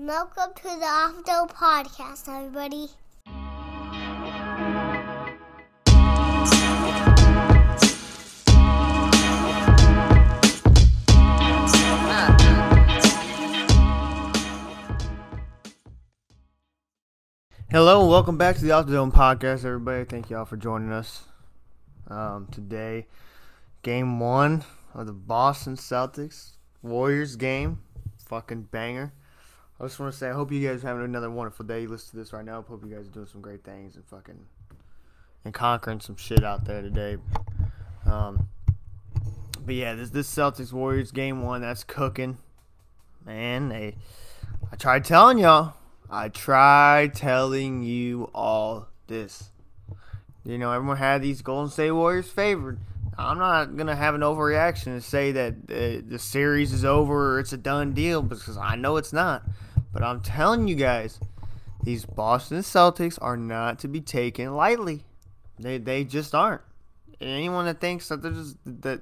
Welcome to the the Podcast, everybody. Hello, and welcome back to the off-dome podcast, everybody. Thank y'all for joining us um, today. Game one of the Boston Celtics Warriors game, fucking banger. I just want to say, I hope you guys are having another wonderful day. Listen to this right now. I hope you guys are doing some great things and fucking and conquering some shit out there today. Um, but yeah, this this Celtics Warriors game one that's cooking. Man, they I tried telling y'all. I tried telling you all this. You know, everyone had these Golden State Warriors favored. I'm not gonna have an overreaction and say that uh, the series is over or it's a done deal because I know it's not. But I'm telling you guys, these Boston Celtics are not to be taken lightly. They they just aren't. And anyone that thinks that they're just that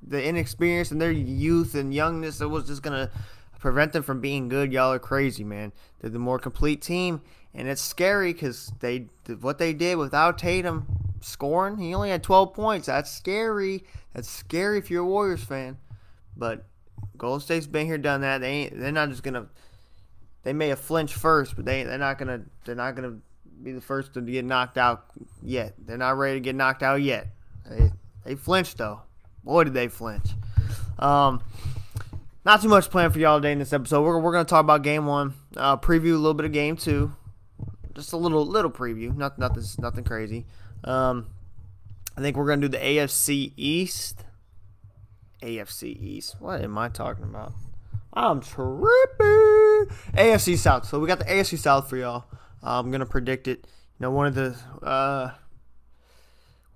the inexperience and their youth and youngness that was just gonna prevent them from being good, y'all are crazy, man. They're the more complete team, and it's scary because they what they did without Tatum scoring. He only had 12 points. That's scary. That's scary if you're a Warriors fan. But Golden State's been here, done that. They ain't. They're not just gonna. They may have flinched first, but they they're not gonna. They're not gonna be the first to get knocked out yet. They're not ready to get knocked out yet. They they flinched though. Boy, did they flinch. Um, not too much planned for y'all today in this episode. We're, we're to talk about game one, uh, preview a little bit of game two, just a little little preview, not nothing nothing crazy. Um, I think we're to do the AFC East. AFC East. What am I talking about? I'm tripping. AFC South. So we got the AFC South for y'all. I'm gonna predict it. You know, one of the uh,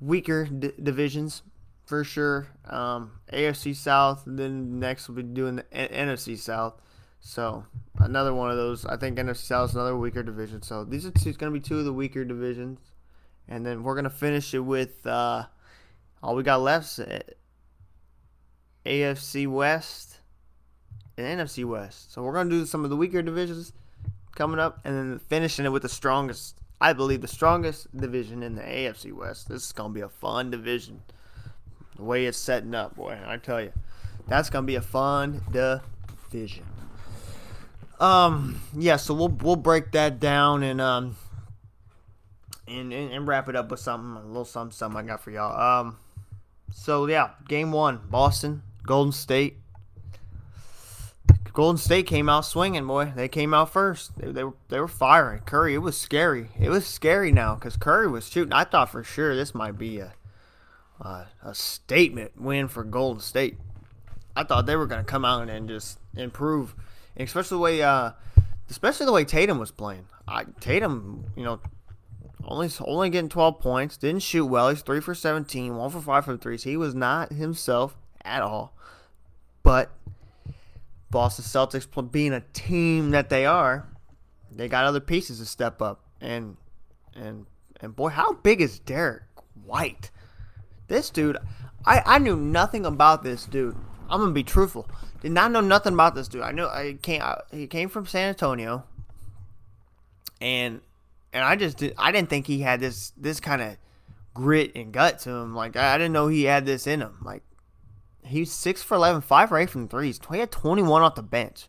weaker d- divisions for sure. Um, AFC South, then next we'll be doing the N- NFC South. So another one of those. I think NFC South is another weaker division. So these are two, it's to be two of the weaker divisions, and then we're to finish it with uh, all we got left: AFC West and NFC West. So we're going to do some of the weaker divisions coming up, and then finishing it with the strongest. I believe the strongest division in the AFC West. This is going to be a fun division the way it's setting up, boy. I tell you, that's gonna be a fun division. Um, yeah. So we'll we'll break that down and um and, and, and wrap it up with something a little something something I got for y'all. Um, so yeah, game one, Boston, Golden State. Golden State came out swinging, boy. They came out first. They, they were they were firing. Curry, it was scary. It was scary now because Curry was shooting. I thought for sure this might be a uh, a statement win for Golden State. I thought they were going to come out and just improve, and especially the way, uh, especially the way Tatum was playing. I, Tatum, you know, only only getting 12 points, didn't shoot well. He's three for 17, one for five from threes. He was not himself at all. But Boston Celtics, being a team that they are, they got other pieces to step up. And and and boy, how big is Derrick White? This dude, I, I knew nothing about this dude. I'm gonna be truthful. Did not know nothing about this dude. I know I came. He came from San Antonio, and and I just did, I didn't think he had this this kind of grit and gut to him. Like I, I didn't know he had this in him. Like he's six for 11, 5 for eight from threes. He had 21 off the bench.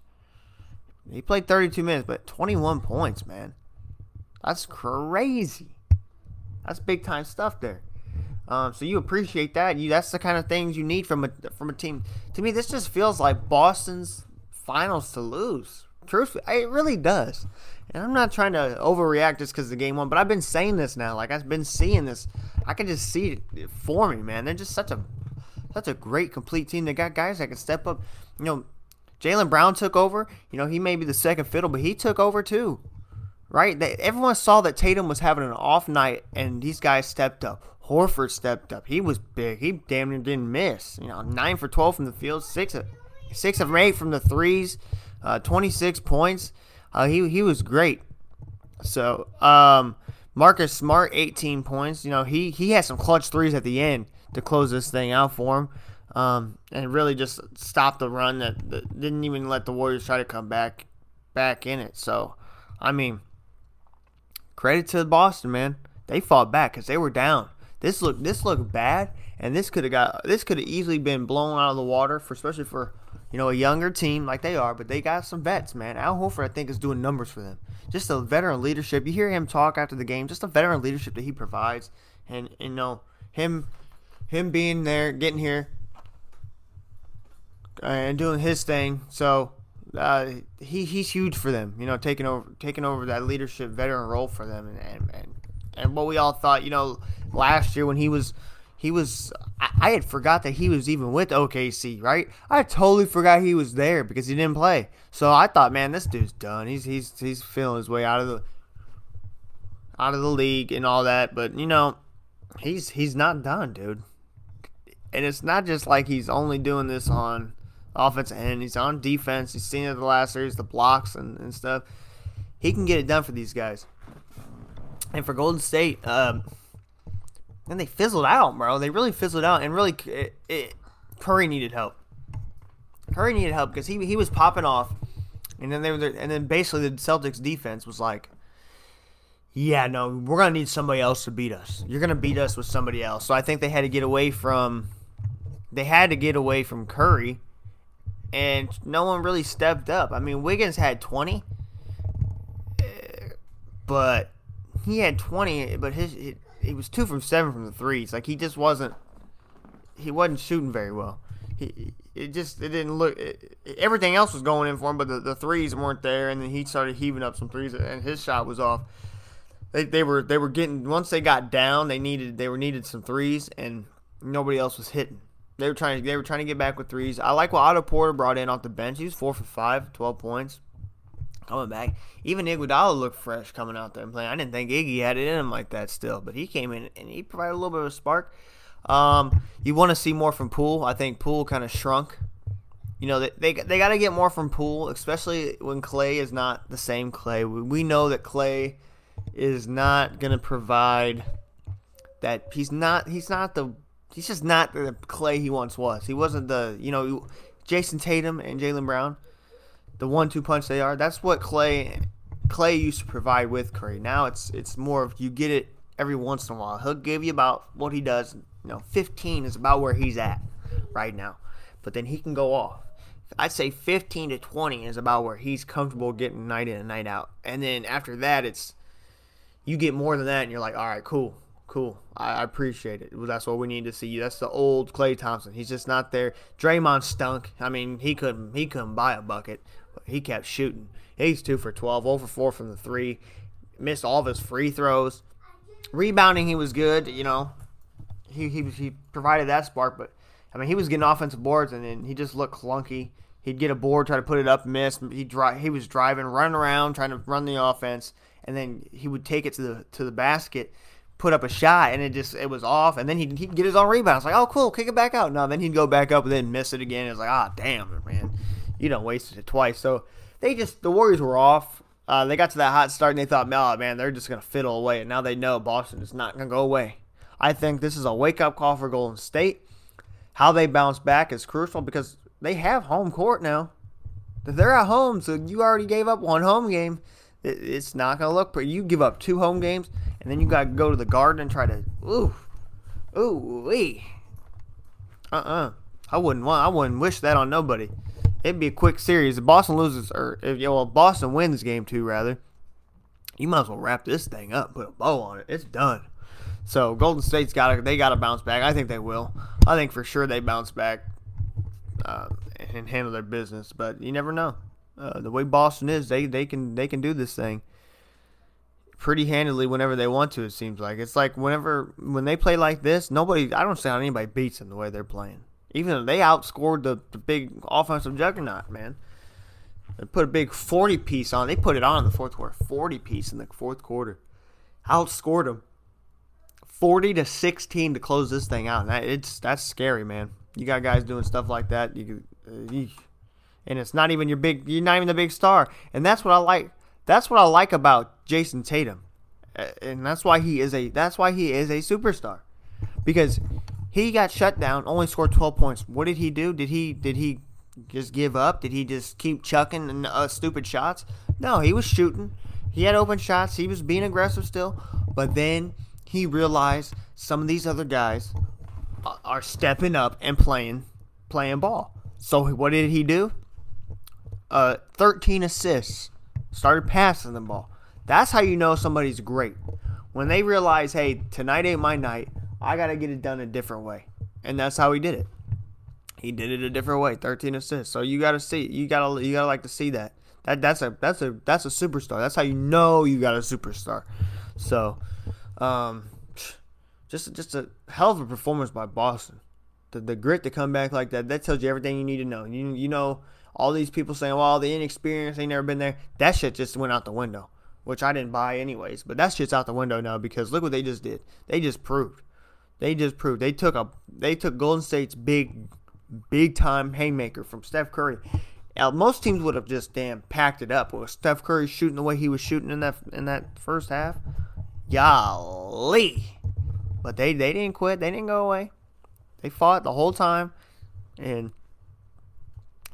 He played 32 minutes, but 21 points, man. That's crazy. That's big time stuff there. Um, so you appreciate that. You that's the kind of things you need from a from a team. To me, this just feels like Boston's finals to lose. Truthfully, it really does. And I'm not trying to overreact just because the game won, but I've been saying this now. Like I've been seeing this. I can just see it for me, man. They're just such a such a great complete team. They got guys that can step up. You know, Jaylen Brown took over. You know, he may be the second fiddle, but he took over too. Right? They, everyone saw that Tatum was having an off night, and these guys stepped up. Horford stepped up. He was big. He damn near didn't miss. You know, nine for twelve from the field, six of six of eight from the threes, uh, twenty six points. Uh, he he was great. So um, Marcus Smart, eighteen points. You know, he he had some clutch threes at the end to close this thing out for him, um, and really just stop the run that, that didn't even let the Warriors try to come back. back in it. So, I mean, credit to Boston, man. They fought back because they were down. This looked this looked bad, and this could have got this could have easily been blown out of the water for especially for you know a younger team like they are. But they got some vets, man. Al Horford, I think, is doing numbers for them. Just the veteran leadership. You hear him talk after the game. Just the veteran leadership that he provides, and you know him him being there, getting here, and doing his thing. So uh, he he's huge for them. You know, taking over taking over that leadership veteran role for them, and and, and, and what we all thought. You know, last year when he was he was I, I had forgot that he was even with OKC, right? I totally forgot he was there because he didn't play. So I thought, man, this dude's done. He's he's he's feeling his way out of the out of the league and all that. But you know, he's he's not done, dude. And it's not just like he's only doing this on offensive end. He's on defense. He's seen it the last series, the blocks and, and stuff. He can get it done for these guys. And for Golden State, um, and they fizzled out, bro. They really fizzled out, and really, it, it, Curry needed help. Curry needed help because he he was popping off, and then they were, and then basically the Celtics defense was like, yeah, no, we're gonna need somebody else to beat us. You're gonna beat us with somebody else. So I think they had to get away from, they had to get away from Curry and no one really stepped up. I mean, Wiggins had 20, eh, but he had 20, but his he, he was two from seven from the threes. Like he just wasn't he wasn't shooting very well. He it just it didn't look it, everything else was going in for him, but the, the threes weren't there, and then he started heaving up some threes, and his shot was off. They, they were they were getting once they got down, they needed they were needed some threes, and nobody else was hitting. They were trying they were trying to get back with threes. I like what Otto Porter brought in off the bench. He was four for five, 12 points. Coming back. Even Iguodala looked fresh coming out there and playing. I didn't think Iggy had it in him like that still, but he came in and he provided a little bit of a spark. Um, you want to see more from Poole. I think Poole kind of shrunk. You know, they, they, they got to get more from Poole, especially when Klay is not the same Klay. We, we know that Klay is not going to provide that he's not he's not the he's just not the Klay he once was. He wasn't the you know Jayson Tatum and Jaylen Brown, the one-two punch they are. That's what Klay Klay used to provide with Curry. Now it's it's more of you get it every once in a while. He'll give you about what he does. You know, 15 is about where he's at right now, but then he can go off. I'd say 15 to 20 is about where he's comfortable getting night in and night out. And then after that, it's you get more than that, and you're like, all right, cool cool. I, appreciate it. That's what we need to see. That's the old Klay Thompson. He's just not there. Draymond stunk. I mean, he couldn't he couldn't buy a bucket, but he kept shooting. He's two for 12, over four from the three. Missed all of his free throws. Rebounding, he was good. You know, he he he provided that spark, but I mean, he was getting offensive boards, and then he just looked clunky. He'd get a board, try to put it up, miss. He dri- he was driving, running around, trying to run the offense, and then he would take it to the to the basket put up a shot and it just it was off and then he'd, he'd get his own rebound. It's like, oh cool, kick it back out. No, then he'd go back up and then miss it again. It's like, ah damn man. You don't wasted it twice. So they just the Warriors were off. Uh, they got to that hot start and they thought, oh man, they're just gonna fiddle away. And now they know Boston is not gonna go away. I think this is a wake up call for Golden State. How they bounce back is crucial because they have home court now. They're at home, so you already gave up one home game. It's not gonna look pretty. You give up two home games and then you got to go to the garden and try to ooh, ooh wee. Uh uh I wouldn't want. I wouldn't wish that on nobody. It'd be a quick series. If Boston loses, or if well, Boston wins game two rather, you might as well wrap this thing up, put a bow on it. It's done. So Golden State's got to they got to bounce back. I think they will. I think for sure they bounce back uh, and handle their business. But you never know. Uh, the way Boston is, they they can they can do this thing pretty handily whenever they want to. It seems like it's like whenever when they play like this, nobody. I don't see how anybody beats them the way they're playing. Even though they outscored the, the big offensive juggernaut, man. They put a big 40 piece on. They put it on in the fourth quarter. 40 piece in the fourth quarter. Outscored them. 40 to 16 to close this thing out. And that, it's that's scary, man. You got guys doing stuff like that. You, uh, and it's not even your big. You're not even the big star. And that's what I like. That's what I like about Jayson Tatum, and that's why he is a that's why he is a superstar, because he got shut down, only scored 12 points. What did he do? Did he did he just give up? Did he just keep chucking uh, stupid shots? No, he was shooting. He had open shots. He was being aggressive still. But then he realized some of these other guys are stepping up and playing playing ball. So what did he do? Uh, 13 assists. Started passing the ball. That's how you know somebody's great. When they realize, hey, tonight ain't my night. I got to get it done a different way. And that's how he did it. He did it a different way. 13 assists. So you got to see you got to you got to like to see that. That that's a that's a that's a superstar. That's how you know you got a superstar. So um just just a hell of a performance by Boston. The the grit to come back like that, that tells you everything you need to know. You you know all these people saying, "Well, the inexperience, they never been there." That shit just went out the window, which I didn't buy anyways. But that shit's out the window now because look what they just did. They just proved. They just proved. They took a they took Golden State's big big time haymaker from Steph Curry. Now, most teams would have just damn packed it up with Steph Curry shooting the way he was shooting in that in that first half. Golly. But they, they didn't quit. They didn't go away. They fought the whole time. And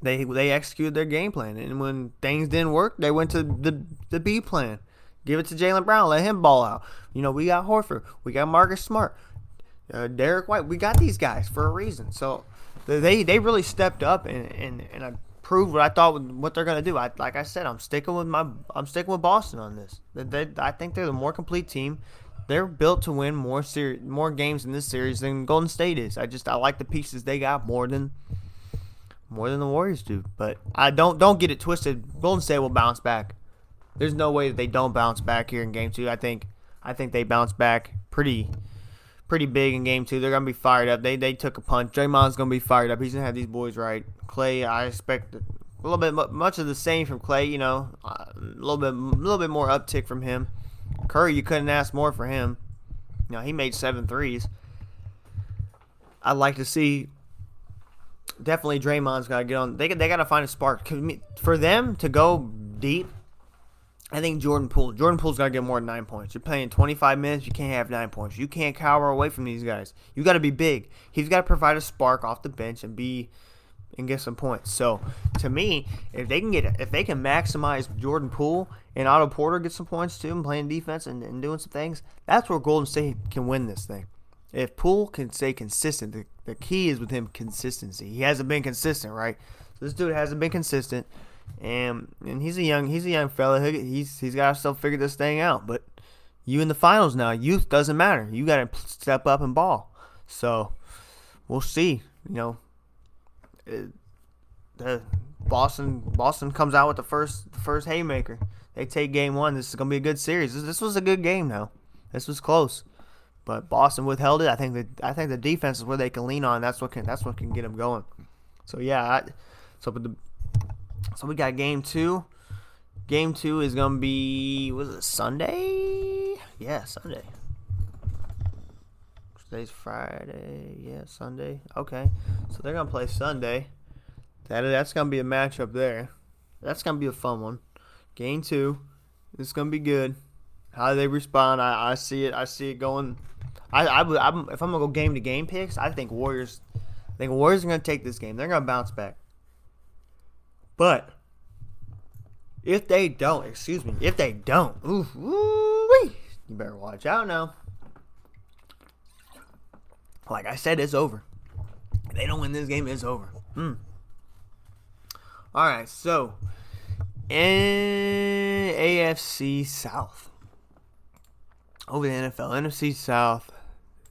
they they executed their game plan. And when things didn't work, they went to the, the B plan. Give it to Jaylen Brown. Let him ball out. You know, we got Horford. We got Marcus Smart. Uh, Derrick White. We got these guys for a reason. So they they really stepped up and, and, and I proved what I thought what they're gonna do. I like I said, I'm sticking with my I'm sticking with Boston on this. They, they, I think they're the more complete team. They're built to win more ser- more games in this series than Golden State is. I just I like the pieces they got more than more than the Warriors do. But I don't don't get it twisted. Golden State will bounce back. There's no way that they don't bounce back here in Game Two. I think I think they bounce back pretty pretty big in Game Two. They're gonna be fired up. They they took a punch. Draymond's gonna be fired up. He's gonna have these boys right. Klay, I expect a little bit much of the same from Klay. You know, uh, a little bit a little bit more uptick from him. Curry, you couldn't ask more for him. You know, he made seven threes. I'd like to see. Definitely, Draymond's got to get on. They they got to find a spark for them to go deep. I think Jordan Poole. Jordan Poole's got to get more than nine points. You're playing 25 minutes. You can't have nine points. You can't cower away from these guys. You got to be big. He's got to provide a spark off the bench and be and get some points. So to me, if they can get if they can maximize Jordan Poole and Otto Porter get some points too and playing defense and, and doing some things, that's where Golden State can win this thing. If Poole can stay consistent, the, the key is with him consistency. He hasn't been consistent, right? So this dude hasn't been consistent, and and he's a young he's a young fella. He's he's got still figure this thing out. But you in the finals now, youth doesn't matter. You got to step up and ball. So we'll see. You know, it, the Boston Boston comes out with the first the first haymaker. They take game one. This is gonna be a good series. This, this was a good game though. This was close, but Boston withheld it. I think that I think the defense is where they can lean on. That's what can that's what can get them going. So yeah, I, so but the so we got game two. Game two is gonna be was it Sunday? Yeah, Sunday. Today's Friday. Yeah, Sunday. Okay. So they're gonna play Sunday. That that's gonna be a matchup there. That's gonna be a fun one. Game two. It's gonna be good. How they respond, I, I see it. I see it going. I, I, I'm, if I'm gonna go game to game picks, I think Warriors. I think Warriors are gonna take this game. They're gonna bounce back. But if they don't, excuse me, if they don't, ooh, ooh you better watch out now. Like I said, it's over. If they don't win this game, it's over. Hmm. All right, so in AFC South over the NFL NFC South.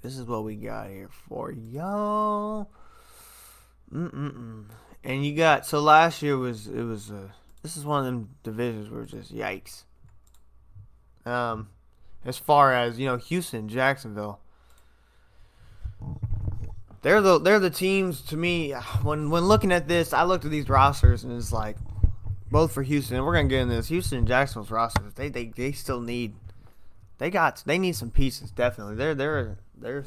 This is what we got here for y'all. Mm-mm-mm. And you got so last year was it was uh, this is one of them divisions where just yikes. Um, as far as you know, Houston, Jacksonville, they're the they're the teams to me. When when looking at this, I looked at these rosters and it's like both for Houston. And we're gonna get in this Houston and Jacksonville's rosters. They they they still need they got they need some pieces definitely. They're they're they're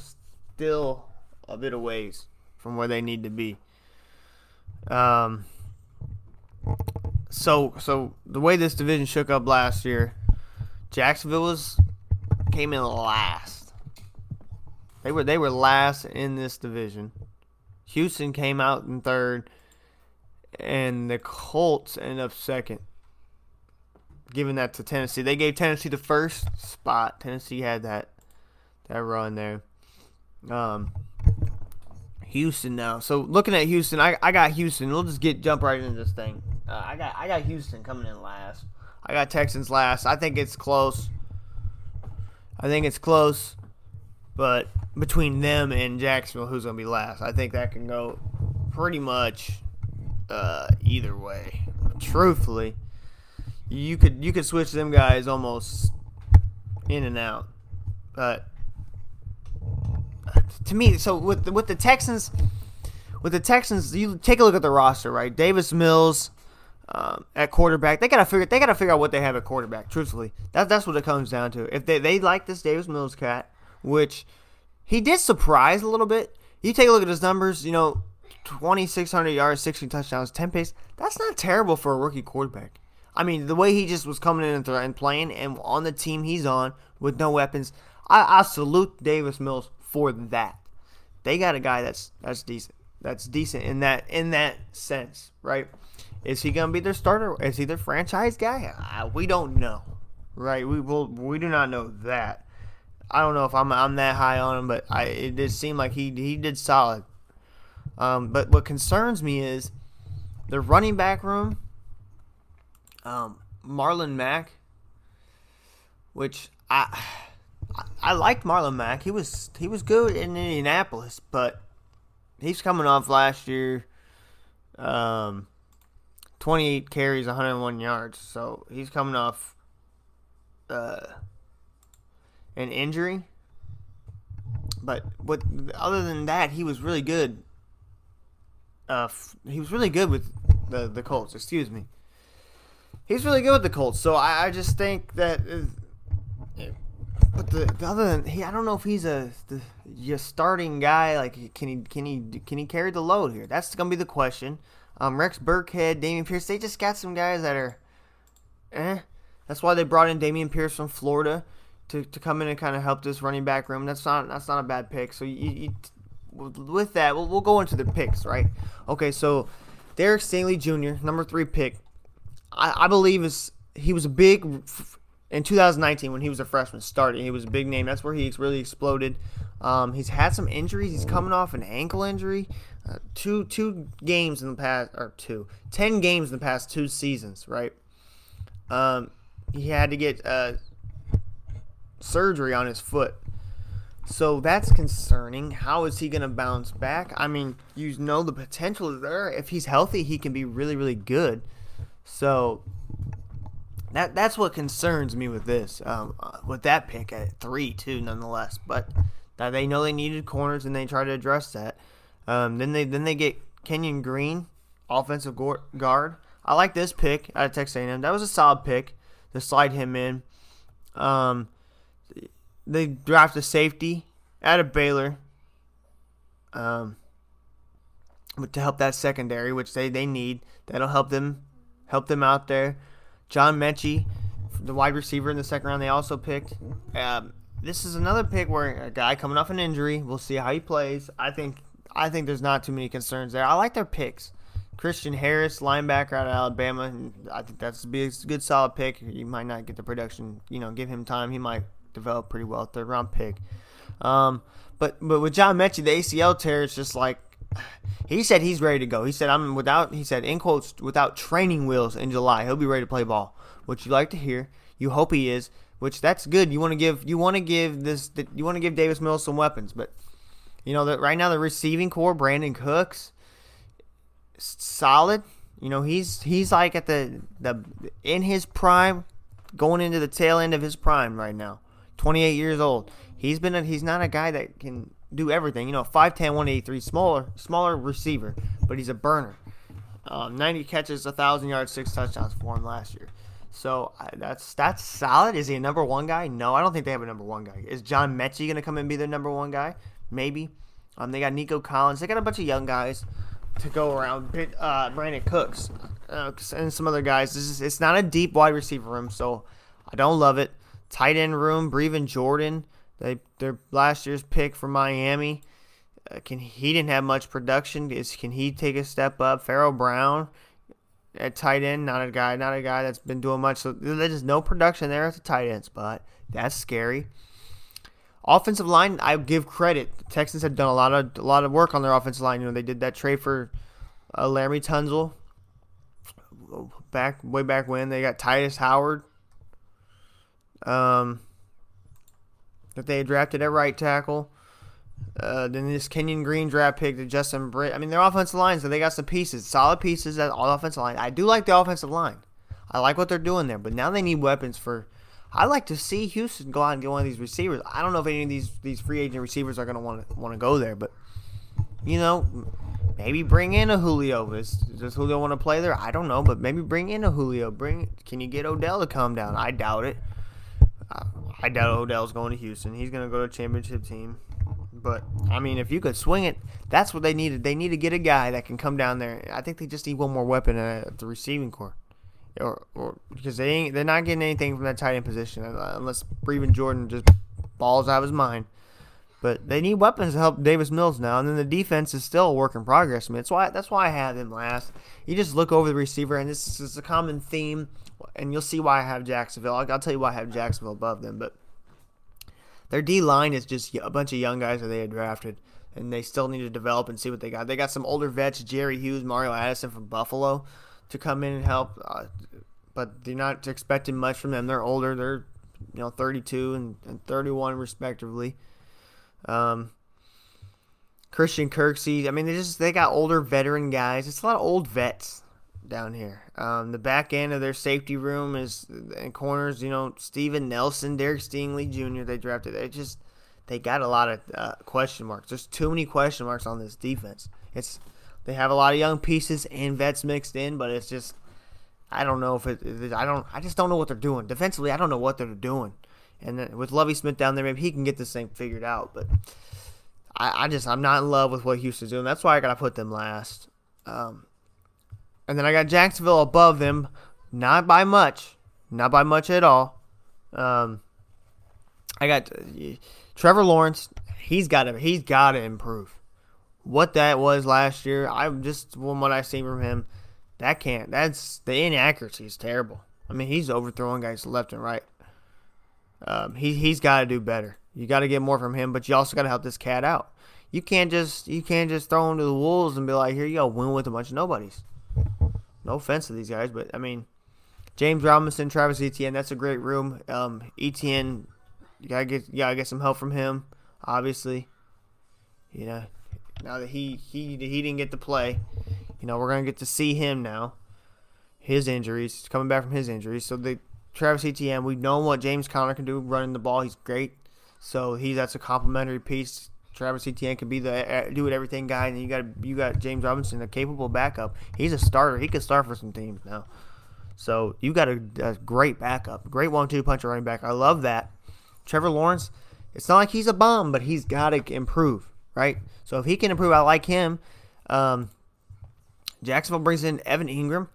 still a bit of ways from where they need to be. Um. So so the way this division shook up last year, Jacksonville was came in last they were they were last in this division. Houston came out in third, and the Colts ended up second, giving that to Tennessee. They gave Tennessee the first spot. Tennessee had that that run there. Um, Houston now. So looking at Houston, I, I got Houston. We'll just get jump right into this thing. Uh, I got I got Houston coming in last. I got Texans last. I think it's close. I think it's close, but between them and Jacksonville, who's gonna be last? I think that can go pretty much uh, either way. Truthfully, you could you could switch them guys almost in and out, but to me, so with the, with the Texans, with the Texans, you take a look at the roster, right? Davis Mills um, at quarterback. They gotta figure they gotta figure out what they have at quarterback. Truthfully, that's that's what it comes down to. If they they like this Davis Mills cat, which he did surprise a little bit. You take a look at his numbers. You know, twenty six hundred yards, sixteen touchdowns, ten pace. That's not terrible for a rookie quarterback. I mean, the way he just was coming in and playing, and on the team he's on with no weapons, I, I salute Davis Mills for that. They got a guy that's that's decent. That's decent in that in that sense, right? Is he gonna be their starter? Is he their franchise guy? Uh, we don't know, right? We will we do not know that. I don't know if I'm I'm that high on him, but I it did seem like he he did solid. Um, but what concerns me is the running back room. Um, Marlon Mack, which I I liked Marlon Mack. He was he was good in Indianapolis, but he's coming off last year. Um, 28 carries, 101 yards. So he's coming off uh, an injury. But what other than that, he was really good. Uh, he was really good with the the Colts. Excuse me. He's really good with the Colts. So I, I just think that uh, but the, the, other than he, I don't know if he's a the, your starting guy. Like, can he can he can he carry the load here? That's gonna be the question. Um, Rex Burkhead, Dameon Pierce, they just got some guys that are, eh. That's why they brought in Dameon Pierce from Florida to, to come in and kind of help this running back room. That's not that's not a bad pick. So you, you with that, we'll, we'll go into the picks, right? Okay, so Derek Stingley Jr., number three pick, I, I believe is he was a big in 2019 when he was a freshman starting. He was a big name. That's where he really exploded. Um, he's had some injuries. He's coming off an ankle injury. Uh, two two games in the past or two ten games in the past two seasons, right? Um, he had to get uh, surgery on his foot. So that's concerning. How is he going to bounce back? I mean, you know the potential is there. If he's healthy, he can be really, really good. So that that's what concerns me with this, um, uh, with that pick at three too, nonetheless. But that they know they needed corners and they try to address that. Um, then they then they get Kenyon Green, offensive guard. I like this pick out of Texas A&M. That was a solid pick to slide him in. Um, they draft a safety out of Baylor. Um, to help that secondary, which they, they need. That'll help them help them out there. John Metchie, the wide receiver in the second round, they also picked. Um, this is another pick where a guy coming off an injury. We'll see how he plays. I think I think there's not too many concerns there. I like their picks. Christian Harris, linebacker out of Alabama. I think that's be a good, solid pick. You might not get the production. You know, give him time. He might develop pretty well. Third round pick. Um, but but with John Metchie, the ACL tear is just like he said he's ready to go. He said I'm without. He said in quotes without training wheels in July. He'll be ready to play ball, which you like to hear. You hope he is, which that's good. You want to give you want to give this you want to give Davis Mills some weapons, but you know that right now the receiving core, Brandin Cooks, solid. You know he's he's like at the the in his prime, going into the tail end of his prime right now. 28 years old. He's been a, he's not a guy that can do everything. You know, 5'10", 183, smaller, smaller receiver, but he's a burner. Um, 90 catches, 1,000 yards, six touchdowns for him last year. So that's that's solid. Is he a number one guy? No, I don't think they have a number one guy. Is John Metchie going to come and be their number one guy? Maybe. Um, they got Nico Collins. They got a bunch of young guys to go around. Uh, Brandin Cooks uh, and some other guys. Is, it's not a deep wide receiver room, so I don't love it. Tight end room, Brevin Jordan. They their last year's pick from Miami. Uh, can he didn't have much production? Is can he take a step up? Pharaoh Brown at tight end, not a guy, not a guy that's been doing much. So there's just no production there at the tight end spot. That's scary. Offensive line, I give credit. The Texans have done a lot of a lot of work on their offensive line. You know, they did that trade for uh, Laremy Tunsil back way back when. They got Tytus Howard. Um, that they drafted at right tackle. Uh, then this Kenyon Green draft pick to Justin Britt. I mean, their offensive line, so they got some pieces, solid pieces at all offensive line. I do like the offensive line. I like what they're doing there, but now they need weapons for. I like to see Houston go out and get one of these receivers. I don't know if any of these these free agent receivers are going to want to want to go there, but you know, maybe bring in a Julio. Does, does Julio want to play there? I don't know, but maybe bring in a Julio. Bring. Can you get Odell to come down? I doubt it. I doubt Odell's going to Houston. He's going to go to a championship team. But I mean, if you could swing it, that's what they needed. They need to get a guy that can come down there. I think they just need one more weapon at the receiving core, or, or because they ain't they're not getting anything from that tight end position uh, unless Brevin Jordan just balls out of his mind. But they need weapons to help Davis Mills now, and then the defense is still a work in progress. I mean, that's why that's why I have them last. You just look over the receiver, and this is a common theme, and you'll see why I have Jacksonville. I'll, I'll tell you why I have Jacksonville above them, but their D line is just a bunch of young guys that they had drafted, and they still need to develop and see what they got. They got some older vets, Jerry Hughes, Mario Addison from Buffalo, to come in and help, uh, but they're not expecting much from them. They're older. They're you know 32 and, and 31 respectively. Um, Christian Kirksey. I mean, they just they got older veteran guys. It's a lot of old vets down here. Um, the back end of their safety room is and corners. You know, Steven Nelson, Derek Stingley Jr. They drafted. They just they got a lot of uh, question marks. There's too many question marks on this defense. It's they have a lot of young pieces and vets mixed in, but it's just I don't know if it. I don't. I just don't know what they're doing defensively. I don't know what they're doing. And with Lovie Smith down there, maybe he can get this thing figured out. But I, I just I'm not in love with what Houston's doing. That's why I gotta put them last. Um, and then I got Jacksonville above them, not by much, not by much at all. Um, I got uh, Trevor Lawrence. He's got to he's got to improve. What that was last year, I'm just from what I've seen from him, that can't. That's the inaccuracy is terrible. I mean, he's overthrowing guys left and right. Um, he he's got to do better. You got to get more from him, but you also got to help this cat out. You can't just you can't just throw him to the wolves and be like, here you go, win with a bunch of nobodies. No offense to these guys, but I mean, James Robinson, Travis Etienne, that's a great room. Um, Etienne, you gotta get you gotta get some help from him, obviously. You know, now that he he he didn't get to play, you know we're gonna get to see him now. His injuries, coming back from his injuries, so the Travis Etienne, we know what James Conner can do running the ball. He's great, so he that's a complementary piece Travis Etienne could be the do it everything guy, and you got you got James Robinson, a capable backup. He's a starter. He could start for some teams now. So you got a, a great backup, great one-two puncher running back. I love that. Trevor Lawrence, it's not like he's a bum, but he's got to improve, right? So if he can improve, I like him. Um, Jacksonville brings in Evan Engram.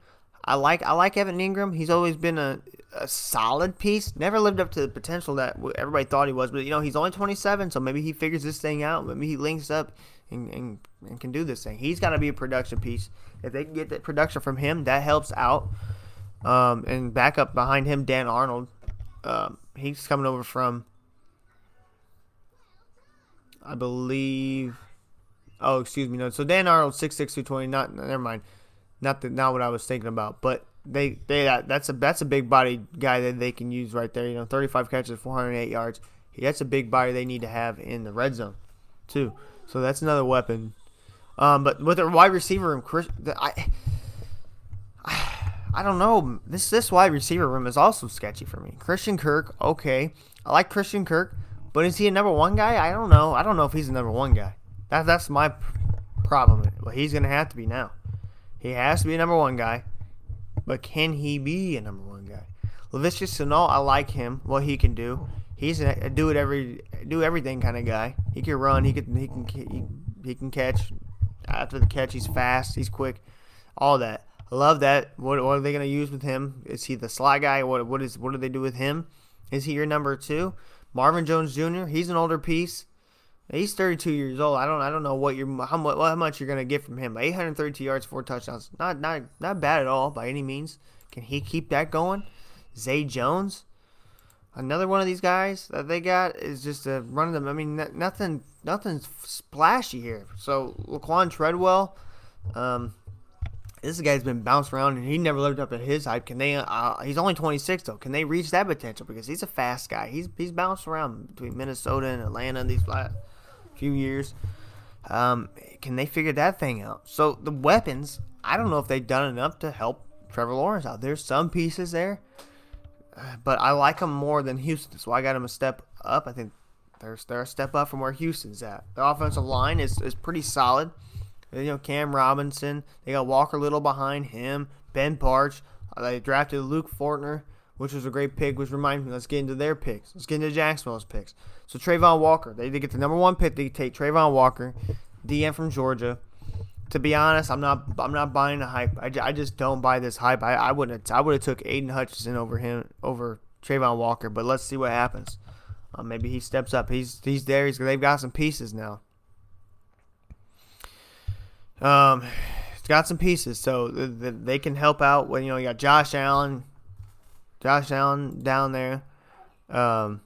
I like I like Evan Engram. He's always been a a solid piece. Never lived up to the potential that everybody thought he was. But you know, he's only 27, so maybe he figures this thing out. Maybe he links up and, and, and can do this thing. He's got to be a production piece. If they can get that production from him, that helps out. Um, and back up behind him, Dan Arnold. Um, he's coming over from, I believe. Oh, excuse me. No, so Dan Arnold, six six two twenty. Not never mind. Not the, not what I was thinking about, but they they that's a that's a big body guy that they can use right there. You know, 35 catches, 408 yards. That's a big body they need to have in the red zone, too. So that's another weapon. Um, but with their wide receiver room, Chris, I, I don't know. This this wide receiver room is also sketchy for me. Christian Kirk, okay, I like Christian Kirk, but is he a number one guy? I don't know. I don't know if he's a number one guy. That that's my problem. But he's gonna have to be now. He has to be a number one guy. But can he be a number one guy? Laviska Shenault, I like him. What he can do. He's a do it every do everything kind of guy. He can run. He can he can he, he can catch. After the catch, he's fast. He's quick. All that. I love that. What, what are they going to use with him? Is he the slot guy? What what is what do they do with him? Is he your number two? Marvin Jones Jr. He's an older piece. He's 32 years old. I don't I don't know what you're how much how much you're gonna get from him. But 832 yards, four touchdowns, not not not bad at all by any means. Can he keep that going? Zay Jones, another one of these guys that they got is just a run of them. I mean, nothing nothing splashy here. So Laquon Treadwell, um, this guy's been bounced around and he never lived up to his hype. Can they? Uh, he's only 26 though. Can they reach that potential? Because he's a fast guy. He's he's bounced around between Minnesota and Atlanta and these last few years. Um, can they figure that thing out? So the weapons, I don't know if they've done enough to help Trevor Lawrence out. There's some pieces there, but I like them more than Houston, so I got him a step up. I think they're they're a step up from where Houston's at. The offensive line is is pretty solid. You know, Cam Robinson. They got Walker Little behind him. Ben Bartch. Uh, they drafted Luke Fortner, which was a great pick, which reminds me, let's get into their picks. Let's get into Jacksonville's picks. So Travon Walker. They, they get the number one pick. They take Travon Walker, DN from Georgia. To be honest, I'm not I'm not buying the hype. I, I just don't buy this hype. I, I wouldn't I would have took Aidan Hutchinson over him over Travon Walker, but let's see what happens. Uh, maybe he steps up. He's he's there. He's they've got some pieces now. Um, it's got some pieces, so they can help out. When you know you got Josh Allen, Josh Allen down there. Um,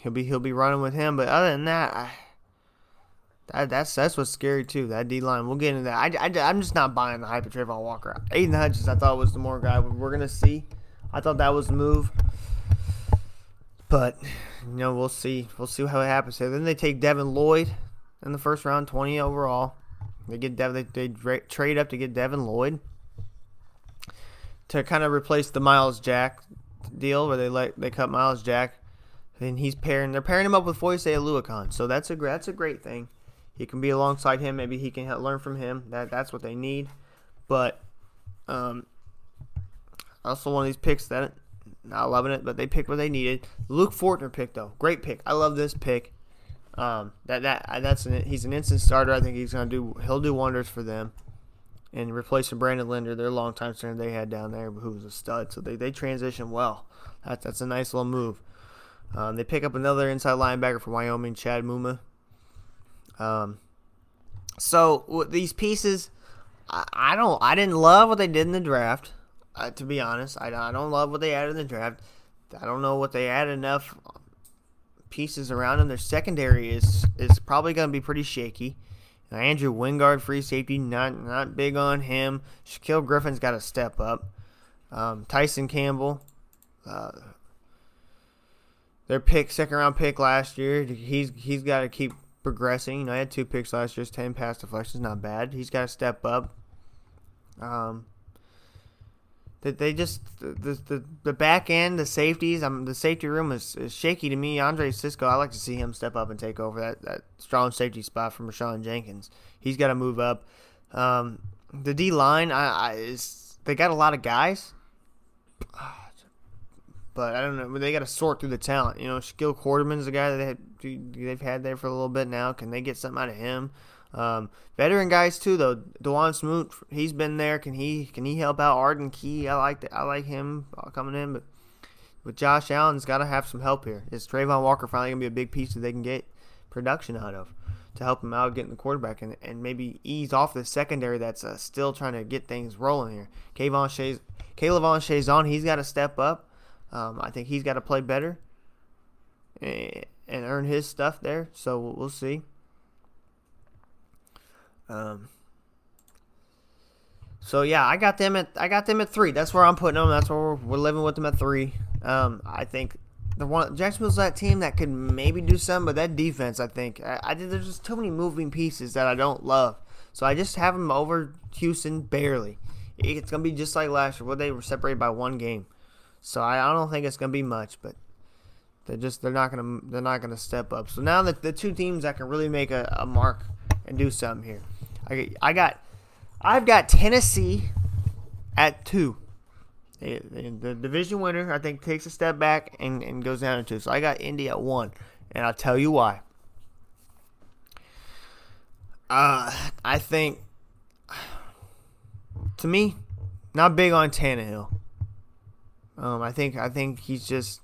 he'll be he'll be running with him, but other than that, I, that that's that's what's scary too. That D line. We'll get into that. I, I am just not buying the hype of Travon Walker. Aidan Hutchins, I thought was the more guy we're gonna see. I thought that was the move. But you know, we'll see. We'll see how it happens. So then they take Devin Lloyd in the first round, 20 overall. They get Dev, they, they trade up to get Devin Lloyd to kind of replace the Myles Jack deal where they let they cut Myles Jack. And he's pairing they're pairing him up with Foye Oluokun. So that's a that's a great thing. He can be alongside him. Maybe he can learn from him. That that's what they need. But um, also one of these picks that not loving it, but they picked what they needed. Luke Fortner pick though, great pick. I love this pick. Um, that that that's an, he's an instant starter. I think he's gonna do he'll do wonders for them, and replacing Brandon Linder, their longtime center they had down there, who was a stud. So they they transition well. That's that's a nice little move. Um, they pick up another inside linebacker from Wyoming, Chad Muma. Um, so with these pieces, I, I, don't I didn't love what they did in the draft. Uh, to be honest, I, I don't love what they added in the draft. I don't know what they added enough pieces around them. Their secondary is is probably going to be pretty shaky. Andrew Wingard, free safety, not not big on him. Shaquill Griffin's got to step up. Um, Tyson Campbell, uh, their pick, second round pick last year. He's he's got to keep progressing. You know, I had two picks last year, ten pass deflections, not bad. He's got to step up. Um, that they just the, the the back end, the safeties, um, the safety room is, is shaky to me. Andre Cisco, I like to see him step up and take over that, that strong safety spot from Rayshawn Jenkins. He's got to move up. Um, the D line, I, I is they got a lot of guys, but I don't know. They got to sort through the talent. You know, Shaquille Quarterman's a guy that they had, they've had there for a little bit now. Can they get something out of him? Um, veteran guys too, though. Dawuane Smoot, he's been there. Can he can he help out Arden Key? I like I like him coming in, but with Josh Allen's got to have some help here. Is Travon Walker finally gonna be a big piece that they can get production out of to help him out getting the quarterback and, and maybe ease off the secondary that's uh, still trying to get things rolling here. Kayvon Shays, K'Lavon Chaisson, he's got to step up. Um, I think he's got to play better and, earn his stuff there. So we'll see. Um, so yeah, I got them at I got them at three. That's where I'm putting them. That's where we're, we're living with them at three. Um, I think the one Jacksonville's that team that could maybe do something, but that defense, I think, I, I there's just too many moving pieces that I don't love. So I just have them over Houston barely. It's gonna be just like last year, where they were separated by one game. So I, I don't think it's gonna be much, but they're just they're not gonna they're not gonna step up. So now that the two teams that can really make a, a mark and do something here. I, I got, I've got Tennessee at two. The division winner, I think, takes a step back and, and goes down to two. So I got Indy at one, and I'll tell you why. Uh, I think, to me, not big on Tannehill. Um, I think I think he's just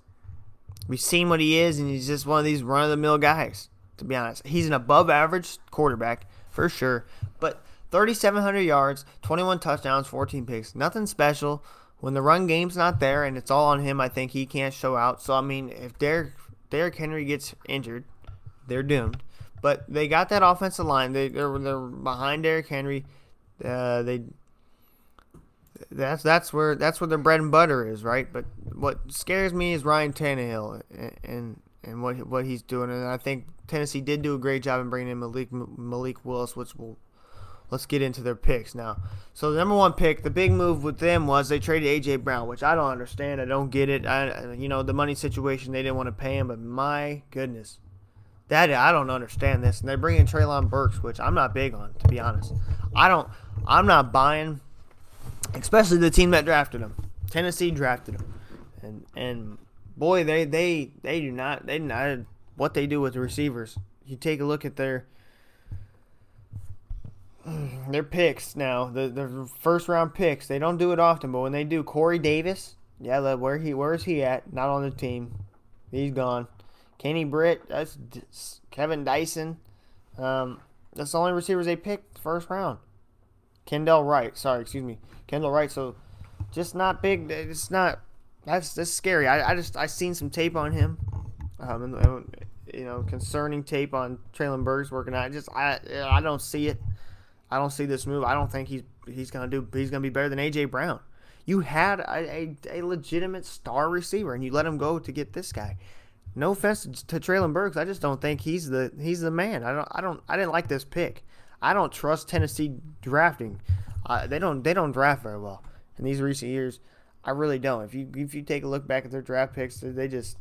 we've seen what he is, and he's just one of these run of the mill guys. To be honest, he's an above average quarterback for sure. But 3,700 yards, 21 touchdowns, 14 picks, nothing special. When the run game's not there and it's all on him, I think he can't show out. So I mean, if Derrick Derrick Henry gets injured, they're doomed. But they got that offensive line. They they're, they're behind Derrick Henry. Uh, they that's that's where that's where their bread and butter is, right? But what scares me is Ryan Tannehill and and, what what he's doing, and I think Tennessee did do a great job in bringing in Malik Malik Willis, which will let's get into their picks now. So the number one pick, the big move with them was they traded AJ Brown, which I don't understand. I don't get it. I you know the money situation they didn't want to pay him, but my goodness, that I don't understand this. And they bring in Treylon Burks, which I'm not big on, to be honest. I don't. I'm not buying especially the team that drafted him. Tennessee drafted him, and and boy, they they they do not they do not what they do with the receivers. You take a look at their their picks now, the the first round picks. They don't do it often, but when they do, Corey Davis, yeah, where he where is he at? Not on the team. He's gone. Kenny Britt, that's Kevin Dyson. Um, that's the only receivers they picked first round. Kendall Wright, sorry, excuse me. Kendall Wright. So just not big. It's not. That's that's scary. I, I just I seen some tape on him, um, and, and, you know concerning tape on Treylon Burks working out. I just I I don't see it. I don't see this move. I don't think he's he's gonna do. He's gonna be better than AJ Brown. You had a, a, a legitimate star receiver, and you let him go to get this guy. No offense to Treylon Burks, I just don't think he's the he's the man. I don't I don't I didn't like this pick. I don't trust Tennessee drafting. Uh, they don't they don't draft very well in these recent years. I really don't. If you if you take a look back at their draft picks, they just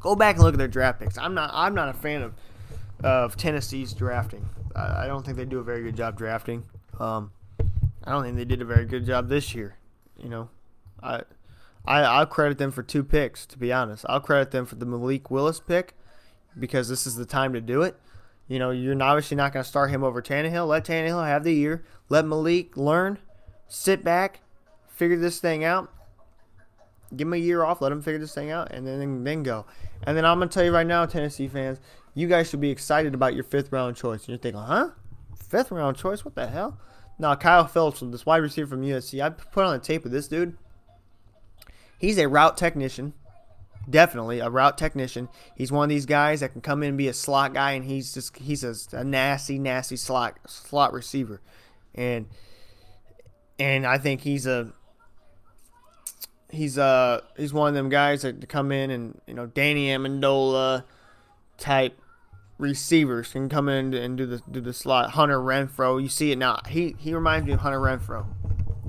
go back and look at their draft picks. I'm not I'm not a fan of of Tennessee's drafting. I, I don't think they do a very good job drafting. Um, I don't think they did a very good job this year. You know, I I I'll credit them for two picks. To be honest, I'll credit them for the Malik Willis pick because this is the time to do it. You know, you're obviously not going to start him over Tannehill. Let Tannehill have the year. Let Malik learn. Sit back, figure this thing out. Give him a year off. Let him figure this thing out, and then then go. And then I'm going to tell you right now, Tennessee fans, you guys should be excited about your fifth round choice. And you're thinking, huh? Fifth round choice? What the hell? Now, Kyle Philips, this wide receiver from USC, I put on a tape of this dude. He's a route technician definitely a route technician. He's one of these guys that can come in and be a slot guy, and he's just he's a, a nasty, nasty slot slot receiver, and and I think he's a he's a he's one of them guys that come in and you know Danny Amendola type receivers can come in and do the do the slot. Hunter Renfrow, you see it now. He he reminds me of Hunter Renfrow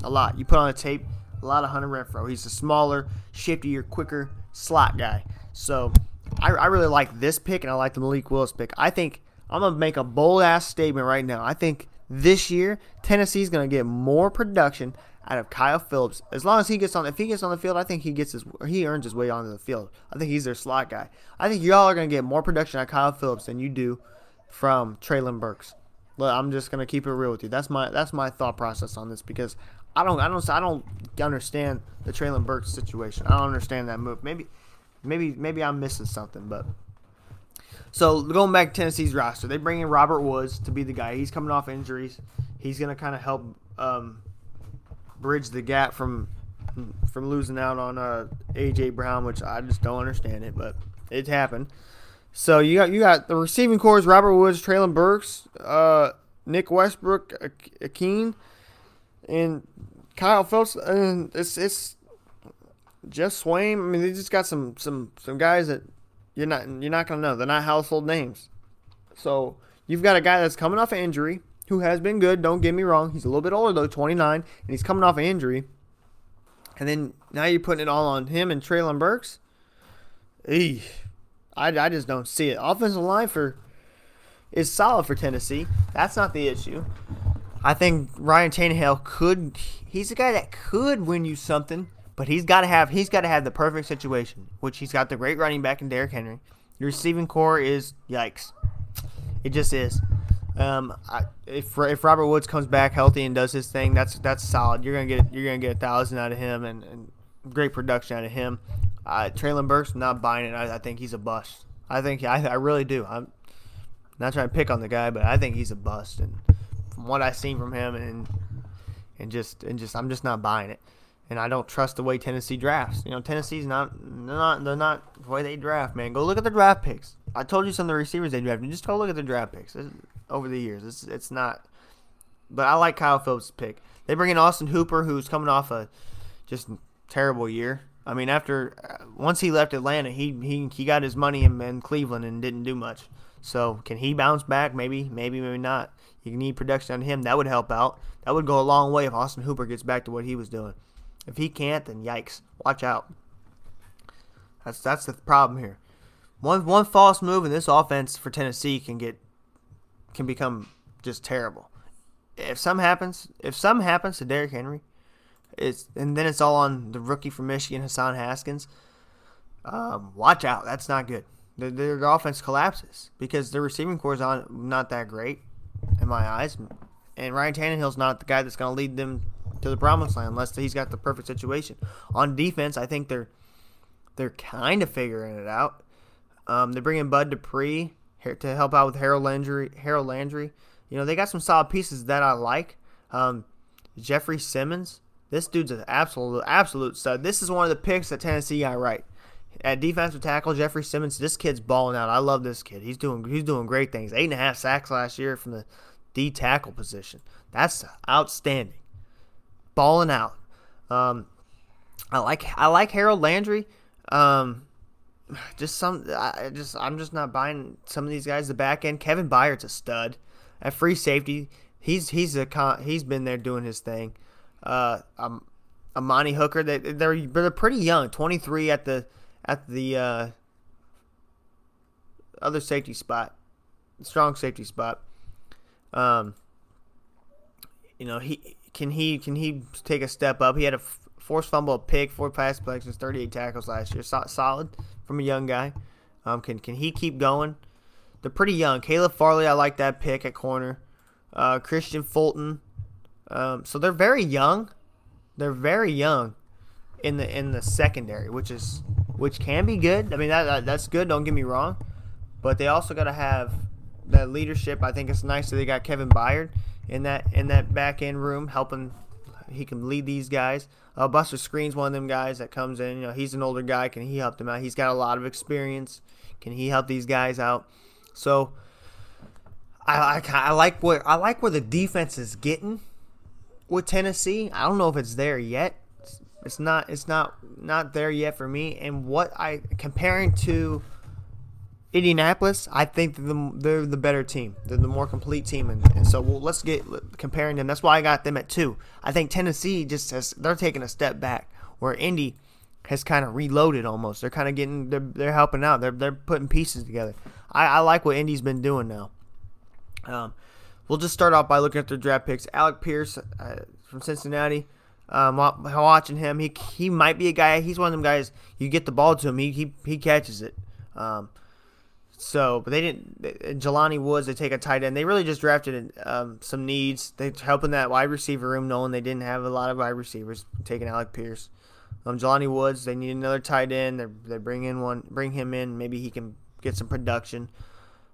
a lot. You put on a tape, a lot of Hunter Renfrow. He's a smaller, shiftier, quicker slot guy. So I, I really like this pick, and I like the Malik Willis pick. I think I'm gonna make a bold ass statement right now. I think this year Tennessee's gonna get more production out of Kyle Philips as long as he gets on. If he gets on the field, I think he gets his he earns his way onto the field. I think he's their slot guy. I think y'all are gonna get more production out of Kyle Philips than you do from Treylon Burks. But I'm just gonna keep it real with you. That's my that's my thought process on this because I don't I don't I don't understand the Treylon Burks situation. I don't understand that move. Maybe maybe maybe I'm missing something, but so going back to Tennessee's roster, they bring in Robert Woods to be the guy. He's coming off injuries. He's gonna kind of help um, bridge the gap from from losing out on uh, AJ Brown, which I just don't understand it, but it happened. So you got you got the receiving corps: Robert Woods, Treylon Burks, uh, Nick Westbrook, Ikhine and Kyle Phelps, and it's it's Jeff Swain. I mean, they just got some some some guys that you're not you're not gonna know. They're not household names. So you've got a guy that's coming off an injury who has been good. Don't get me wrong. He's a little bit older though, 29, and he's coming off an injury. And then now you're putting it all on him and Treylon Burks. Eesh. I, I just don't see it. Offensive line for is solid for Tennessee. That's not the issue. I think Ryan Tannehill could. He's a guy that could win you something, but he's got to have he's got to have the perfect situation, which he's got the great running back in Derrick Henry. Your receiving core is yikes. It just is. Um, I, if if Robert Woods comes back healthy and does his thing, that's that's solid. You're gonna get you're gonna get a thousand out of him and, and great production out of him. Uh, Treylon Burks, not buying it. I, I, think he's a bust. I think I, I really do. I'm not trying to pick on the guy, but I think he's a bust. And from what I've seen from him, and and just and just I'm just not buying it. And I don't trust the way Tennessee drafts. You know, Tennessee's not they're not they're not the way they draft, man. Go look at the draft picks. I told you some of the receivers they drafted. Just go look at the draft picks it's, over the years. It's it's not. But I like Kyle Philips' pick. They bring in Austin Hooper, who's coming off a just terrible year. I mean, after uh, once he left Atlanta, he he, he got his money in, in Cleveland and didn't do much. So can he bounce back? Maybe, maybe, maybe not. You need production on him. That would help out. That would go a long way if Austin Hooper gets back to what he was doing. If he can't, then yikes. Watch out. That's that's the problem here. One one false move and this offense for Tennessee can get can become just terrible. If some happens, if some happens to Derrick Henry, it's and then it's all on the rookie from Michigan, Hassan Haskins. Um, watch out, that's not good. Their, their offense collapses because their receiving core is on not that great in my eyes, and Ryan Tannehill's not the guy that's going to lead them to the promised land unless he's got the perfect situation. On defense, I think they're they're kind of figuring it out. Um, they're bringing Bud Dupree to help out with Harold Landry. Harold Landry, you know, they got some solid pieces that I like. Um, Jeffrey Simmons, this dude's an absolute absolute stud. This is one of the picks that Tennessee got right. At defensive tackle, Jeffrey Simmons, this kid's balling out. I love this kid. He's doing he's doing great things. Eight and a half sacks last year from the D tackle position. That's outstanding. Balling out. Um, I like I like Harold Landry. Um, just some I just I'm just not buying some of these guys. The back end, Kevin Byard's a stud. At free safety, he's he's a he's been there doing his thing. Uh, um, Amani Hooker, they they're they're pretty young, 23 at the at the uh, other safety spot, strong safety spot. Um, you know he can he can he take a step up? He had a forced fumble, a pick, four pass deflections, 38 tackles last year. So, solid from a young guy. Um, can can he keep going? They're pretty young. Caleb Farley, I like that pick at corner. Uh, Kristian Fulton. Um, so they're very young. They're very young in the in the secondary, which is which can be good. I mean that, that that's good. Don't get me wrong, but they also got to have that leadership. I think it's nice that they got Kevin Byard in that in that back end room helping. He can lead these guys. Uh, Buster Skrine's one of them guys that comes in. You know, he's an older guy. Can he help them out? He's got a lot of experience. Can he help these guys out? So I, I, I like where I like where the defense is getting with Tennessee. I don't know if it's there yet. It's not. It's not not there yet for me. And what I comparing to Indianapolis, I think they're the, they're the better team. They're the more complete team, and, and so well, let's get comparing them. That's why I got them at two. I think Tennessee just has they're taking a step back, where Indy has kind of reloaded almost. They're kind of getting they're, they're helping out. They're they're putting pieces together. I, I like what Indy's been doing now. Um, we'll just start off by looking at their draft picks. Alec Pierce uh, from Cincinnati. Um, watching him, he he might be a guy. He's one of them guys. You get the ball to him, he he, he catches it. Um, so, but they didn't. Jelani Woods, they take a tight end. They really just drafted um, some needs. They helping that wide receiver room, knowing they didn't have a lot of wide receivers. Taking Alec Pierce, um, Jelani Woods, they need another tight end. They they bring in one, bring him in. Maybe he can get some production.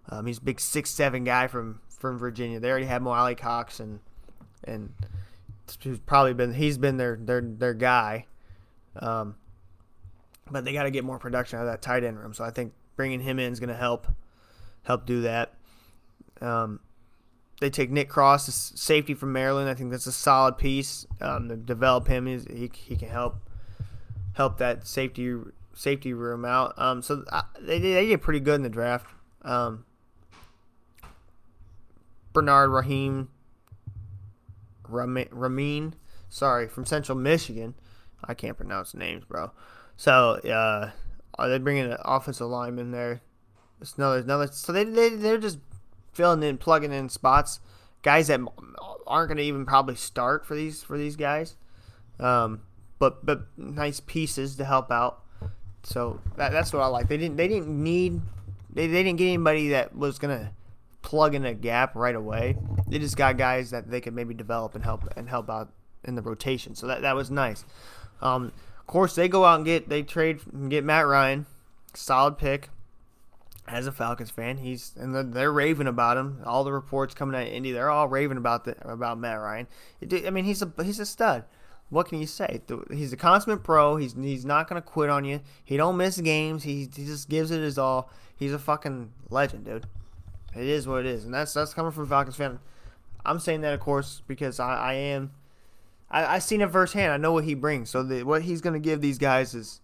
Um, he's a big six seven guy from from Virginia. They already have Mo Alie-Cox and and he's probably been he's been their their their guy. Um, but they got to get more production out of that tight end room. So I think bringing him in is going to help help do that. Um, they take Nick Cross, safety from Maryland. I think that's a solid piece. Um, to develop him, he, he can help help that safety safety room out. Um, so uh, they they did pretty good in the draft. Um, Bernhard Raimann, Ramin, sorry, from Central Michigan. I can't pronounce names, bro. So uh, they bringing an offensive lineman there. It's another another. So they they they're just filling in, plugging in spots. Guys that aren't going to even probably start for these for these guys. Um, but but nice pieces to help out. So that, that's what I like. They didn't they didn't need they, they didn't get anybody that was gonna plug in a gap right away. They just got guys that they could maybe develop and help and help out in the rotation. So that that was nice. Um, of course, they go out and get they trade and get Matt Ryan, solid pick. as a Falcons fan, he's and they're, raving about him. All the reports coming out of Indy, they're all raving about the about Matt Ryan. I mean, he's a he's a stud. What can you say? He's a consummate pro. He's he's not gonna quit on you. He don't miss games. He, he just gives it his all. He's a fucking legend, dude. It is what it is, and that's that's coming from Falcons fan. I'm saying that, of course, because I, I am. I I seen it firsthand. I know what he brings. So the, what he's gonna give these guys is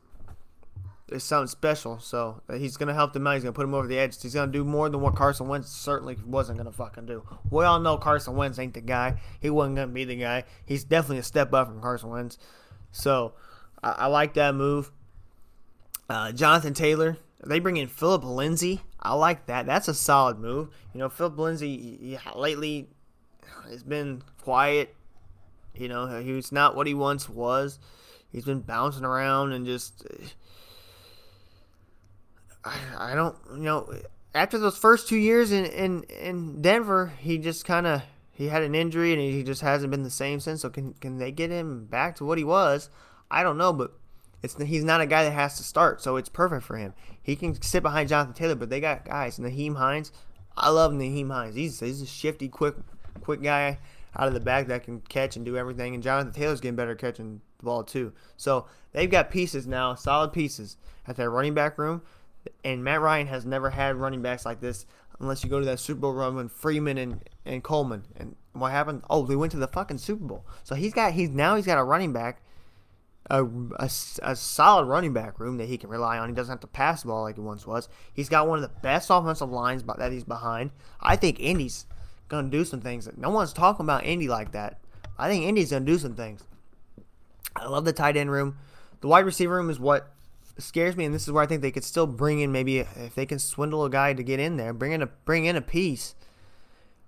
is something special. So uh, he's gonna help them out. He's gonna put them over the edge. He's gonna do more than what Carson Wentz certainly wasn't gonna fucking do. We all know Carson Wentz ain't the guy. He wasn't gonna be the guy. He's definitely a step up from Carson Wentz. So I, I like that move. Uh, Jonathan Taylor. They bring in Phillip Lindsay. I like that. That's a solid move. You know, Phillip Lindsay yeah, lately has been quiet. You know, he's not what he once was. He's been bouncing around and just uh, I, I don't, you know, after those first two years in in, in Denver, he just kind of he had an injury and he just hasn't been the same since. So can can they get him back to what he was? I don't know, but it's he's not a guy that has to start, so it's perfect for him. He can sit behind Jonathan Taylor, but they got guys. Nyheim Hines, I love Nyheim Hines. He's he's a shifty, quick, quick guy out of the back that can catch and do everything. And Jonathan Taylor's getting better catching the ball too. So they've got pieces now, solid pieces at their running back room. And Matt Ryan has never had running backs like this unless you go to that Super Bowl run with Freeman and, and Coleman. And what happened? Oh, they went to the fucking Super Bowl. So he's got he's now he's got a running back, a, a, a solid running back room that he can rely on. He doesn't have to pass the ball like he once was. He's got one of the best offensive lines that he's behind. I think Indy's gonna do some things. No one's talking about Indy like that. I think Indy's gonna do some things. I love the tight end room. The wide receiver room is what scares me, and this is where I think they could still bring in maybe if they can swindle a guy to get in there, bring in a bring in a piece.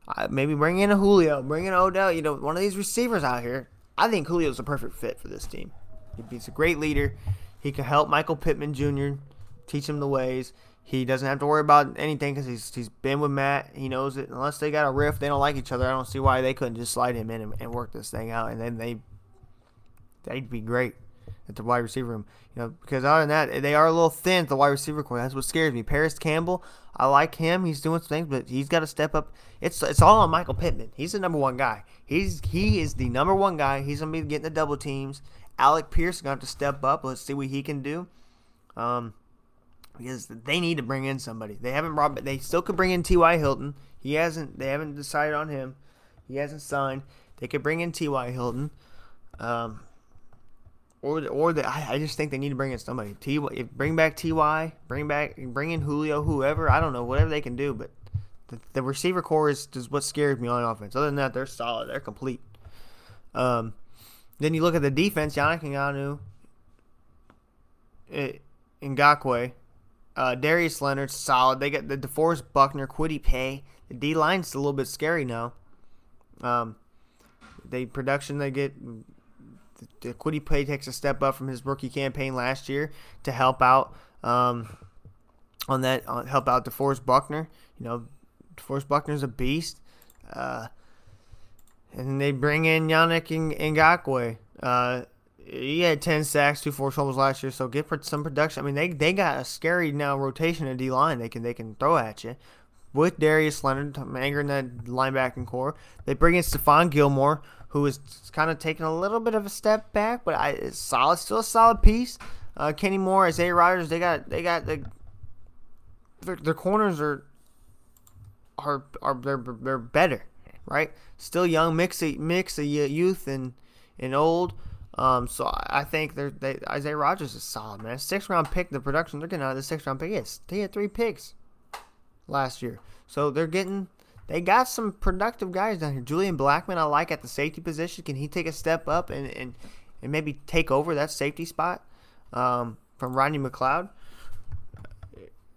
Uh, maybe bring in a Julio, bring in Odell. You know, one of these receivers out here. I think Julio's a perfect fit for this team. He's a great leader. He can help Michael Pittman Jr. teach him the ways. He doesn't have to worry about anything because he's he's been with Matt. He knows it. Unless they got a riff, they don't like each other. I don't see why they couldn't just slide him in and, and work this thing out, and then they they'd be great at the wide receiver room. You know, because other than that, they are a little thin at the wide receiver core. That's what scares me. Parris Campbell, I like him. He's doing some things, but he's got to step up. It's it's all on Michael Pittman. He's the number one guy. He's he is the number one guy. He's gonna be getting the double teams. Alec Pierce is gonna have to step up. Let's see what he can do. Um, because they need to bring in somebody. They haven't brought. They still could bring in T.Y. Hilton. He hasn't. They haven't decided on him. He hasn't signed. They could bring in T.Y. Hilton. Um, or or the, I, I just think they need to bring in somebody. T bring back Ty, bring back bring in Julio, whoever I don't know, whatever they can do. But the, the receiver core is, is what scares me on offense. Other than that, they're solid, they're complete. Um, then you look at the defense, Yannick Nganou, eh, Ngakoue, uh, Darius Leonard, solid. They got the DeForest Buckner, Kwity Paye. The D line's a little bit scary now. Um, the production they get the Kwity Paye takes a step up from his rookie campaign last year to help out um, on that, help out DeForest Buckner. You know, DeForest Buckner's a beast. Uh, and they bring in Yannick Ngakoue. Uh, he had 10 sacks, two forced fumbles last year, so get some production. I mean, they they got a scary now rotation of D line they can they can throw at you. With Darius Leonard anchoring that linebacking core, they bring in Stephon Gilmore, who is kind of taking a little bit of a step back, but I, it's solid, still a solid piece. Uh, Kenny Moore, Isaiah Rodgers, they got they got the their, their corners are are are they're, they're better, right? Still young, mix a mix of youth and and old. Um, so I think they're they, Isaiah Rodgers is solid, man. Six round pick, the production they're getting out of the six round pick is they had three picks last year, so they're getting they got some productive guys down here. Julian Blackmon, I like at the safety position. Can he take a step up and, and, and maybe take over that safety spot um, from Rodney McLeod?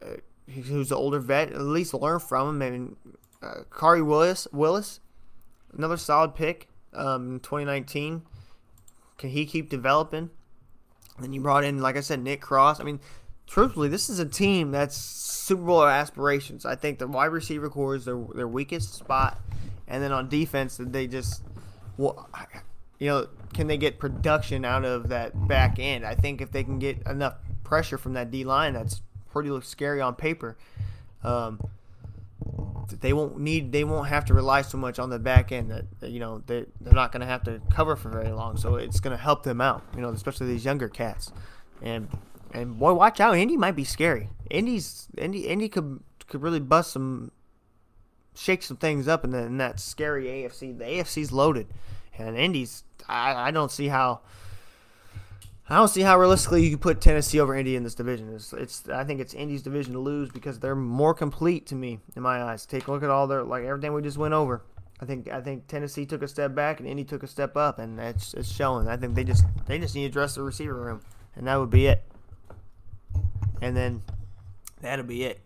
Uh, who's the older vet, at least learn from him. And uh, Khari Willis, Willis, another solid pick um, in 2019. Can he keep developing? Then you brought in, like I said, Nick Cross. I mean, truthfully, this is a team that's Super Bowl aspirations. I think the wide receiver core is their their weakest spot, and then on defense, they just, well, you know, can they get production out of that back end? I think if they can get enough pressure from that D line, that's pretty scary on paper. Um, they won't need they won't have to rely so much on the back end that, that, you know they they're not going to have to cover for very long. So it's going to help them out you know especially these younger cats. And and boy watch out. Indy might be scary. Indy's Indy Indy could could really bust some shake some things up in, the, in that scary AFC the AFC's loaded. And Indy's I, I don't see how I don't see how realistically you can put Tennessee over Indy in this division. It's, it's I think it's Indy's division to lose because they're more complete to me in my eyes. Take a look at all their like everything we just went over. I think I think Tennessee took a step back and Indy took a step up, and it's it's showing. I think they just they just need to address the receiver room, and that would be it. And then that'll be it.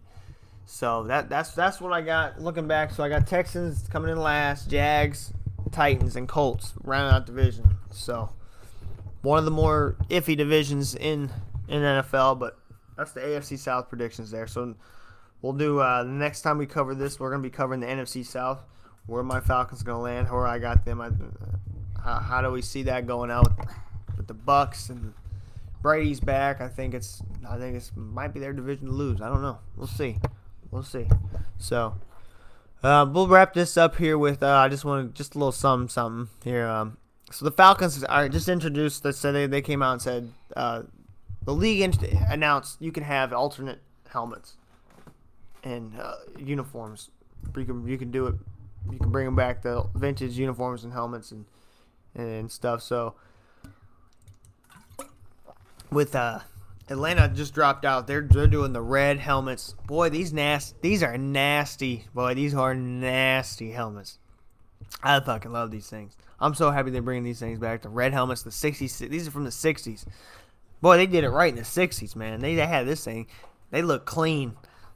So that that's that's what I got looking back. So I got Texans coming in last, Jags, Titans, and Colts rounding out division. So one of the more iffy divisions in in NFL, but that's the AFC South predictions there. So we'll do uh, the next time we cover this, we're gonna be covering the NFC South, where my Falcons gonna land, where I got them. I, how, how do we see that going out with, with the Bucs and Brady's back? I think it's I think it's might be their division to lose. I don't know. We'll see. We'll see. So. Uh, we'll wrap this up here with uh, I just want to just a little something something here. Um, so the Falcons are just introduced. That said they, they came out and said uh, the league announced you can have alternate helmets and uh, uniforms. You can you can do it. You can bring them back the vintage uniforms and helmets and and stuff. So with uh, Atlanta just dropped out. They're they're doing the red helmets. Boy, these nasty. These are nasty. Boy, these are nasty helmets. I fucking love these things. I'm so happy they're bringing these things back. The red helmets, the 60s. These are from the 60s. Boy, they did it right in the 60s, man. They, they had this thing. They look clean.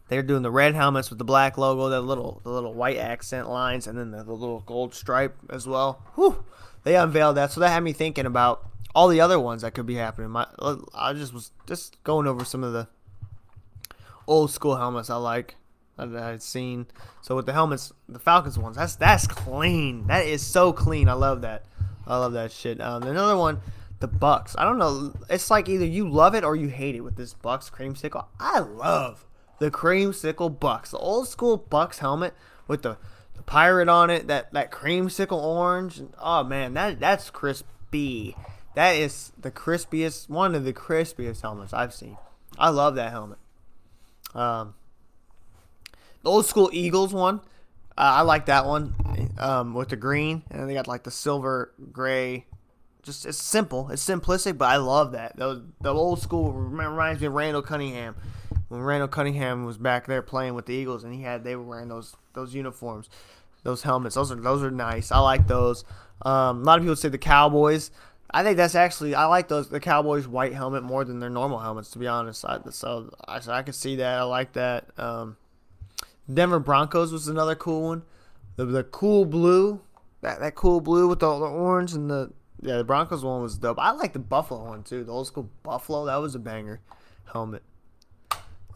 They're doing the red helmets with the black logo, the little the little white accent lines, and then the, the little gold stripe as well. Whew. They unveiled that, so that had me thinking about all the other ones that could be happening. My, I just was just going over some of the old school helmets I like that I've seen. So with the helmets, the Falcons ones, that's that's clean. That is so clean. I love that. I love that shit. Um, another one, the Bucs. I don't know. It's like either you love it or you hate it with this Bucs creamsicle. I love the creamsicle Bucs, the old school Bucs helmet with the, the pirate on it. That that creamsicle orange. Oh man, that that's crispy. That is the crispiest, one of the crispiest helmets I've seen. I love that helmet. Um, the old school Eagles one, uh, I like that one um, with the green, and they got like the silver gray. Just it's simple, it's simplistic, but I love that. The, the old school reminds me of Randall Cunningham when Randall Cunningham was back there playing with the Eagles, and he had they were wearing those those uniforms, those helmets. Those are those are nice. I like those. Um, a lot of people say the Cowboys. I think that's actually I like those the Cowboys white helmet more than their normal helmets to be honest. I, so I so I can see that. I like that. Um, Denver Broncos was another cool one. The, the cool blue, that that cool blue with all the orange and the yeah the Broncos one was dope. I like the Buffalo one too. The old school Buffalo that was a banger helmet.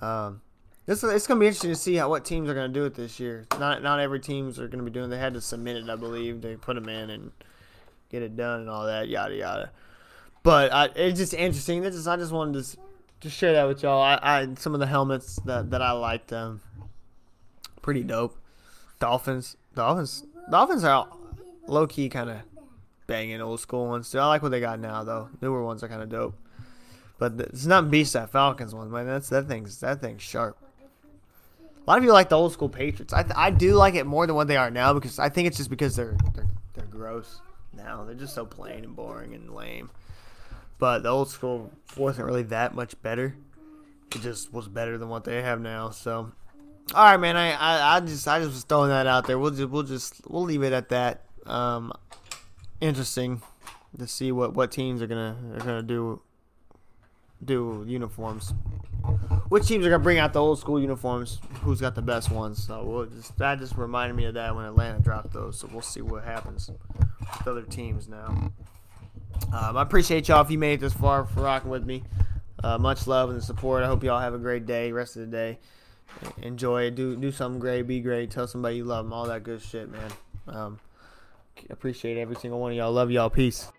Um, this it's gonna be interesting to see how what teams are gonna do it this year. Not not every teams are gonna be doing. They had to submit it, I believe. They put them in and get it done and all that yada yada. But I, it's just interesting. This is I just wanted to just share that with y'all. I, I some of the helmets that that I liked. Um, pretty dope. Dolphins, Dolphins, Dolphins are low key kind of banging old school ones too. I like what they got now though. Newer ones are kind of dope. But it's not beast that Falcons one, man. That's that thing's that thing's sharp. A lot of you like the old school Patriots. I, I do like it more than what they are now because I think it's just because they're they're they're gross now. They're just so plain and boring and lame. But the old school wasn't really that much better. It just was better than what they have now. So all right, man. I, I, I just I just was throwing that out there. We'll just we'll just we'll leave it at that. Um, interesting to see what, what teams are gonna are gonna do do uniforms. Which teams are gonna bring out the old school uniforms? Who's got the best ones? So we'll just that just reminded me of that when Atlanta dropped those. So we'll see what happens with other teams now. Um, I appreciate y'all if you made it this far for rocking with me. Uh, much love and support. I hope y'all have a great day, rest of the day enjoy it. Do do something great. Be great. Tell somebody you love them. All that good shit, man. Um, appreciate every single one of y'all. Love y'all. Peace.